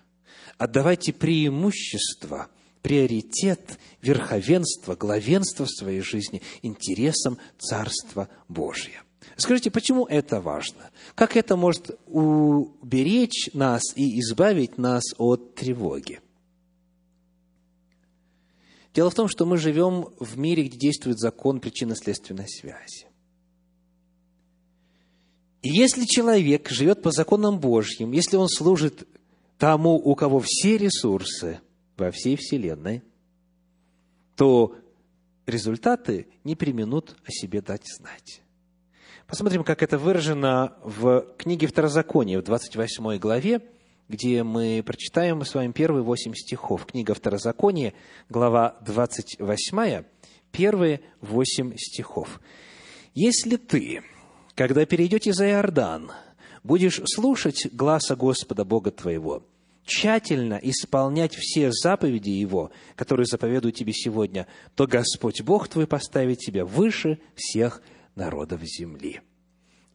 Отдавайте преимущество, приоритет, верховенство, главенство в своей жизни интересам Царства Божия. Скажите, почему это важно? Как это может уберечь нас и избавить нас от тревоги? Дело в том, что мы живем в мире, где действует закон причинно-следственной связи. И если человек живет по законам Божьим, если он служит тому, у кого все ресурсы во всей Вселенной, то результаты не применут о себе дать знать. Посмотрим, как это выражено в книге Второзакония, в 28 главе, где мы прочитаем с вами первые восемь стихов. Книга Второзакония, глава 28, первые восемь стихов. «Если ты, когда перейдете за Иордан, будешь слушать гласа Господа Бога твоего, тщательно исполнять все заповеди Его, которые заповедуют тебе сегодня, то Господь Бог твой поставит тебя выше всех народов земли.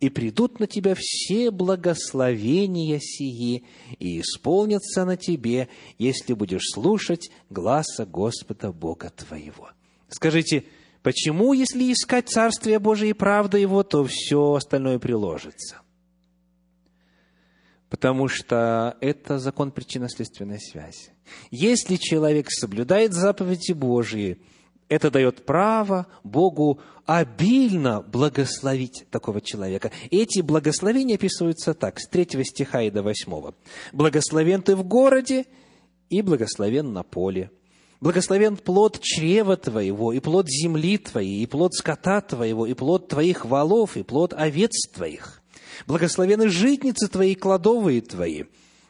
И придут на тебя все благословения сии, и исполнятся на тебе, если будешь слушать гласа Господа Бога твоего. Скажите, почему, если искать Царствие Божие и правда Его, то все остальное приложится? Потому что это закон причинно-следственной связи. Если человек соблюдает заповеди Божьи, это дает право Богу обильно благословить такого человека. Эти благословения описываются так, с 3 стиха и до 8. «Благословен ты в городе, и благословен на поле. Благословен плод чрева твоего, и плод земли твоей, и плод скота твоего, и плод твоих валов, и плод овец твоих. Благословены житницы твои, кладовые твои.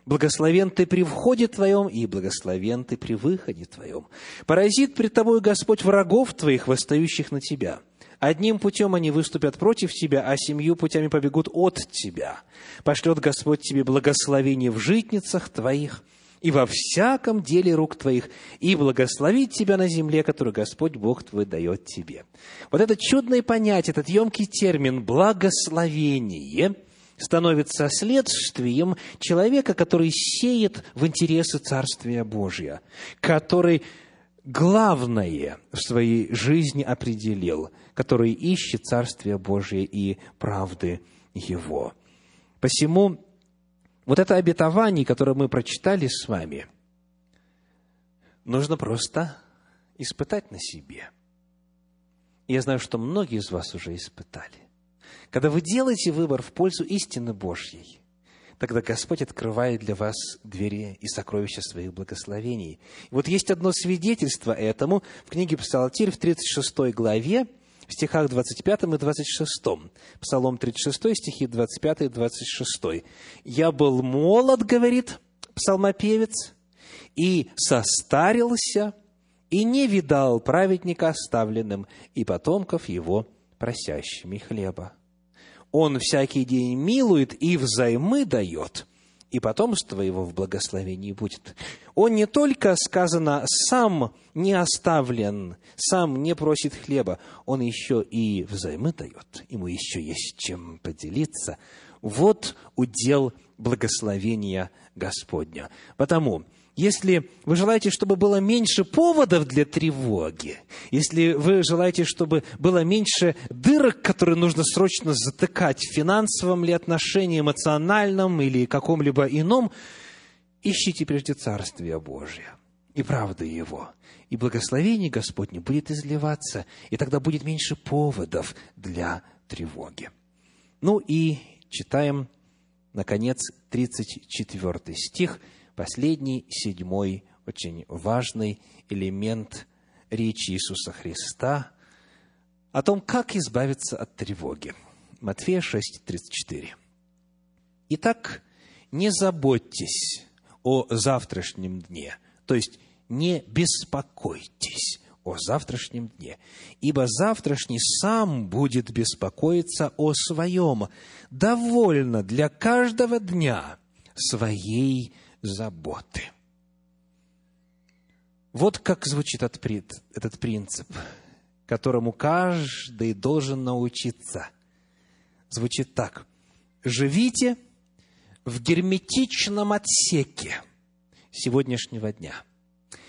Благословен ты при входе твоем, и благословен ты при выходе твоем. Поразит пред тобой Господь врагов твоих, восстающих на тебя. Одним путем они выступят против тебя, а семью путями побегут от тебя. Пошлет Господь тебе благословение в житницах твоих и во всяком деле рук твоих, и благословит тебя на земле, которую Господь Бог твой дает тебе. Вот это чудное понятие, этот емкий термин «благословение» – становится следствием человека, который сеет в интересы Царствия Божия, который главное в своей жизни определил, который ищет Царствие Божие и правды Его. Посему вот это обетование, которое мы прочитали с вами, нужно просто испытать на себе. Я знаю, что многие из вас уже испытали. Когда вы делаете выбор в пользу истины Божьей, тогда Господь открывает для вас двери и сокровища своих благословений. И вот есть одно свидетельство этому в книге Псалтирь в 36 главе, в стихах 25 и 26. Псалом 36, стихи 25 и 26. «Я был молод, — говорит псалмопевец, — и состарился, и не видал праведника оставленным, и потомков его просящими хлеба. Он всякий день милует и взаймы дает, и потомство его в благословении будет. Он не только, сказано, сам не оставлен, сам не просит хлеба, он еще и взаймы дает, ему еще есть чем поделиться. Вот удел благословения Господня. Потому если вы желаете, чтобы было меньше поводов для тревоги, если вы желаете, чтобы было меньше дырок, которые нужно срочно затыкать в финансовом ли отношении, эмоциональном или каком-либо ином, ищите прежде Царствие Божие и правды Его. И благословение Господне будет изливаться, и тогда будет меньше поводов для тревоги. Ну и читаем, наконец, 34 стих – последний, седьмой, очень важный элемент речи Иисуса Христа о том, как избавиться от тревоги. Матфея 6, 34. Итак, не заботьтесь о завтрашнем дне, то есть не беспокойтесь о завтрашнем дне, ибо завтрашний сам будет беспокоиться о своем. Довольно для каждого дня своей заботы. Вот как звучит этот принцип, которому каждый должен научиться. Звучит так. Живите в герметичном отсеке сегодняшнего дня.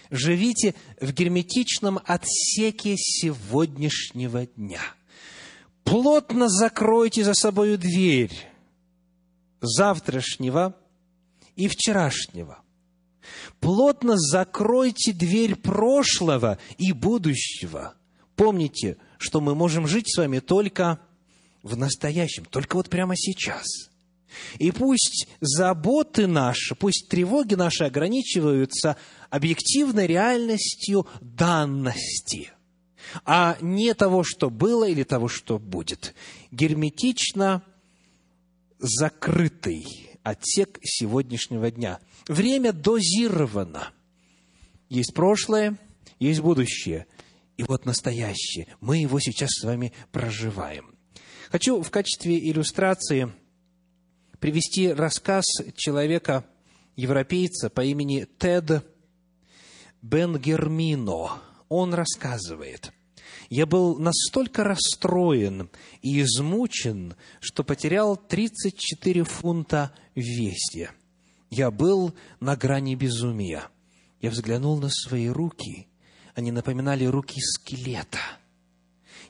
Живите в герметичном отсеке сегодняшнего дня. Плотно закройте за собою дверь завтрашнего и вчерашнего. Плотно закройте дверь прошлого и будущего. Помните, что мы можем жить с вами только в настоящем, только вот прямо сейчас. И пусть заботы наши, пусть тревоги наши ограничиваются объективной реальностью данности, а не того, что было или того, что будет. Герметично закрытый отсек сегодняшнего дня. Время дозировано. Есть прошлое, есть будущее, и вот настоящее. Мы его сейчас с вами проживаем. Хочу в качестве иллюстрации привести рассказ человека, европейца по имени Тед Бенгермино. Он рассказывает, «Я был настолько расстроен и измучен, что потерял 34 фунта в весе. Я был на грани безумия. Я взглянул на свои руки. Они напоминали руки скелета.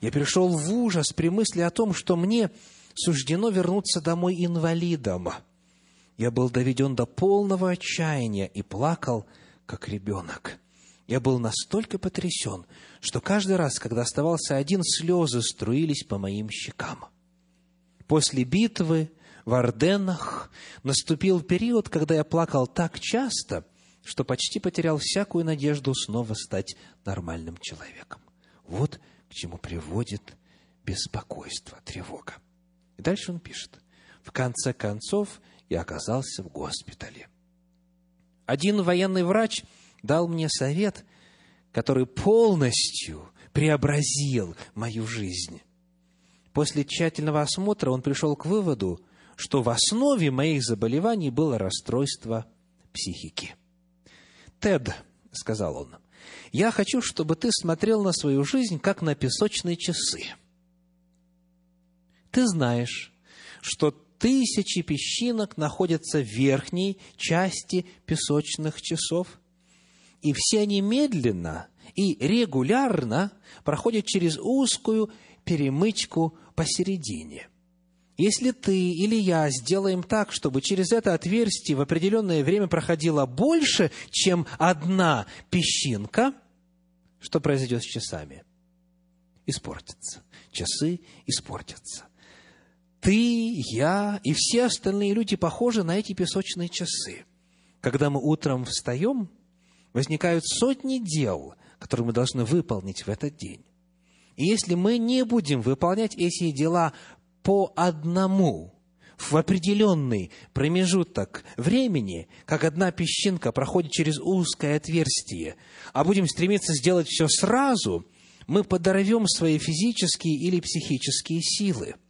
Я перешел в ужас при мысли о том, что мне суждено вернуться домой инвалидом. Я был доведен до полного отчаяния и плакал, как ребенок. Я был настолько потрясен, что каждый раз, когда оставался один, слезы струились по моим щекам. После битвы в Орденах наступил период, когда я плакал так часто, что почти потерял всякую надежду снова стать нормальным человеком. Вот к чему приводит беспокойство, тревога. И дальше он пишет. В конце концов, я оказался в госпитале. Один военный врач дал мне совет, который полностью преобразил мою жизнь. После тщательного осмотра он пришел к выводу, что в основе моих заболеваний было расстройство психики. «Тед», — сказал он, — «я хочу, чтобы ты смотрел на свою жизнь, как на песочные часы. Ты знаешь, что тысячи песчинок находятся в верхней части песочных часов, и все они медленно и регулярно проходят через узкую перемычку посередине. Если ты или я сделаем так, чтобы через это отверстие в определенное время проходило больше, чем одна песчинка, что произойдет с часами? Испортятся. Часы испортятся ты, я и все остальные люди похожи на эти песочные часы. Когда мы утром встаем, возникают сотни дел, которые мы должны выполнить в этот день. И если мы не будем выполнять эти дела по одному, в определенный промежуток времени, как одна песчинка проходит через узкое отверстие, а будем стремиться сделать все сразу, мы подорвем свои физические или психические силы –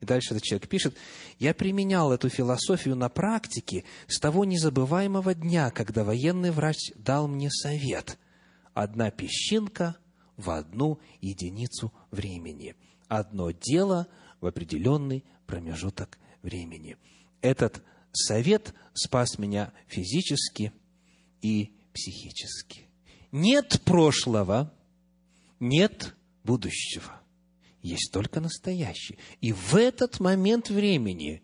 и дальше этот человек пишет, «Я применял эту философию на практике с того незабываемого дня, когда военный врач дал мне совет. Одна песчинка в одну единицу времени. Одно дело в определенный промежуток времени». Этот совет спас меня физически и психически. Нет прошлого, нет будущего есть только настоящий. И в этот момент времени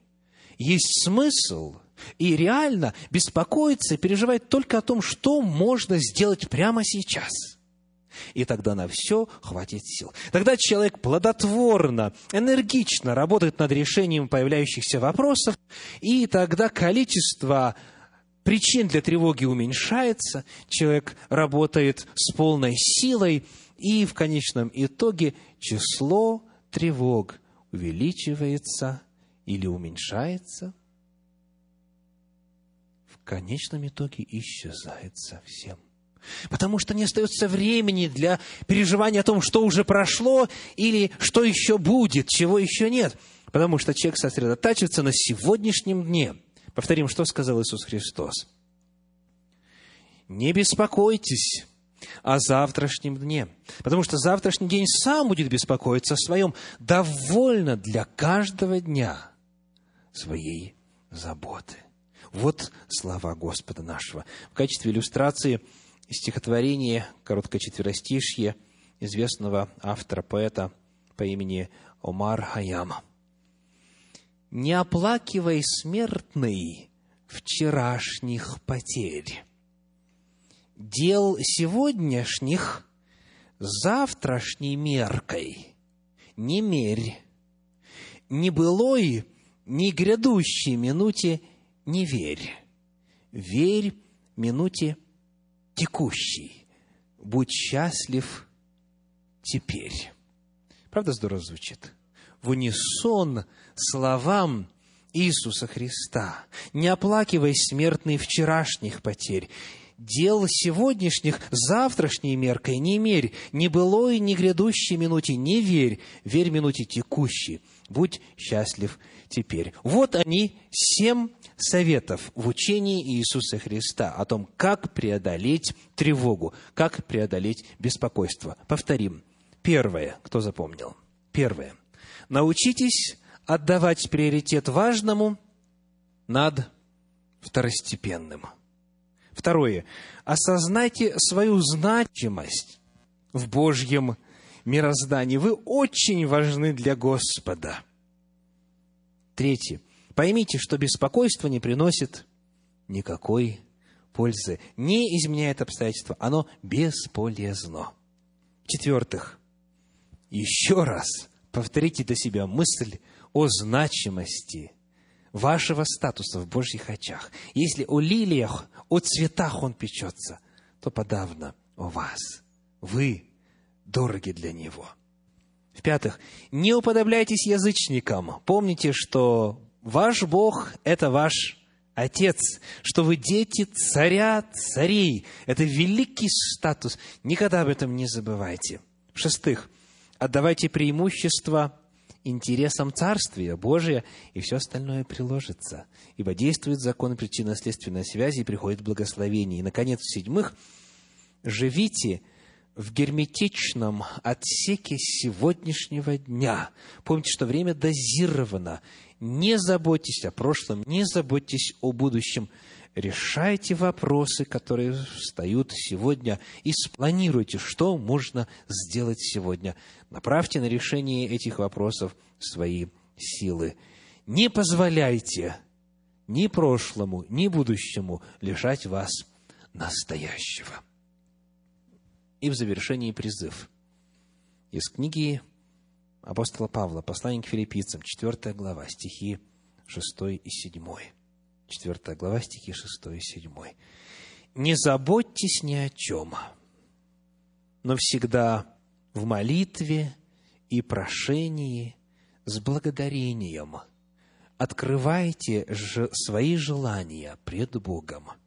есть смысл и реально беспокоиться и переживать только о том, что можно сделать прямо сейчас. И тогда на все хватит сил. Тогда человек плодотворно, энергично работает над решением появляющихся вопросов, и тогда количество причин для тревоги уменьшается, человек работает с полной силой, и в конечном итоге число тревог увеличивается или уменьшается, в конечном итоге исчезает совсем. Потому что не остается времени для переживания о том, что уже прошло или что еще будет, чего еще нет. Потому что человек сосредотачивается на сегодняшнем дне. Повторим, что сказал Иисус Христос. Не беспокойтесь о завтрашнем дне. Потому что завтрашний день сам будет беспокоиться о своем. Довольно для каждого дня своей заботы. Вот слова Господа нашего. В качестве иллюстрации стихотворение, короткое четверостишье известного автора-поэта по имени Омар Хаям. «Не оплакивай смертный вчерашних потерь, дел сегодняшних завтрашней меркой не мерь, ни былой, ни грядущей минуте не верь. Верь минуте текущей. Будь счастлив теперь. Правда здорово звучит? В унисон словам Иисуса Христа. Не оплакивай смертный вчерашних потерь. Дел сегодняшних завтрашней меркой не мерь, ни былой, ни грядущей минуте не верь, верь минуте текущей. Будь счастлив теперь. Вот они, семь советов в учении Иисуса Христа о том, как преодолеть тревогу, как преодолеть беспокойство. Повторим. Первое, кто запомнил? Первое. Научитесь отдавать приоритет важному над второстепенным. Второе. Осознайте свою значимость в Божьем мироздании. Вы очень важны для Господа. Третье. Поймите, что беспокойство не приносит никакой пользы, не изменяет обстоятельства, оно бесполезно. В-четвертых, еще раз повторите для себя мысль о значимости вашего статуса в Божьих очах. Если о лилиях, о цветах он печется, то подавно о вас. Вы дороги для него. В-пятых, не уподобляйтесь язычникам. Помните, что ваш Бог – это ваш Отец, что вы дети царя царей. Это великий статус. Никогда об этом не забывайте. В-шестых, отдавайте преимущество интересам Царствия Божия, и все остальное приложится. Ибо действует закон причинно-следственной связи, и приходит благословение. И, наконец, в-седьмых, живите – в герметичном отсеке сегодняшнего дня. Помните, что время дозировано. Не заботьтесь о прошлом, не заботьтесь о будущем. Решайте вопросы, которые встают сегодня, и спланируйте, что можно сделать сегодня. Направьте на решение этих вопросов свои силы. Не позволяйте ни прошлому, ни будущему лишать вас настоящего. И в завершении призыв. Из книги апостола Павла, послание к филиппийцам, 4 глава, стихи 6 и 7. 4 глава, стихи 6 и 7. «Не заботьтесь ни о чем, но всегда в молитве и прошении с благодарением открывайте же свои желания пред Богом –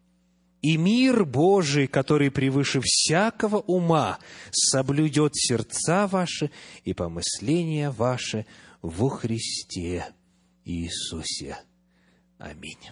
и мир Божий, который превыше всякого ума, соблюдет сердца ваши и помысления ваши во Христе Иисусе. Аминь.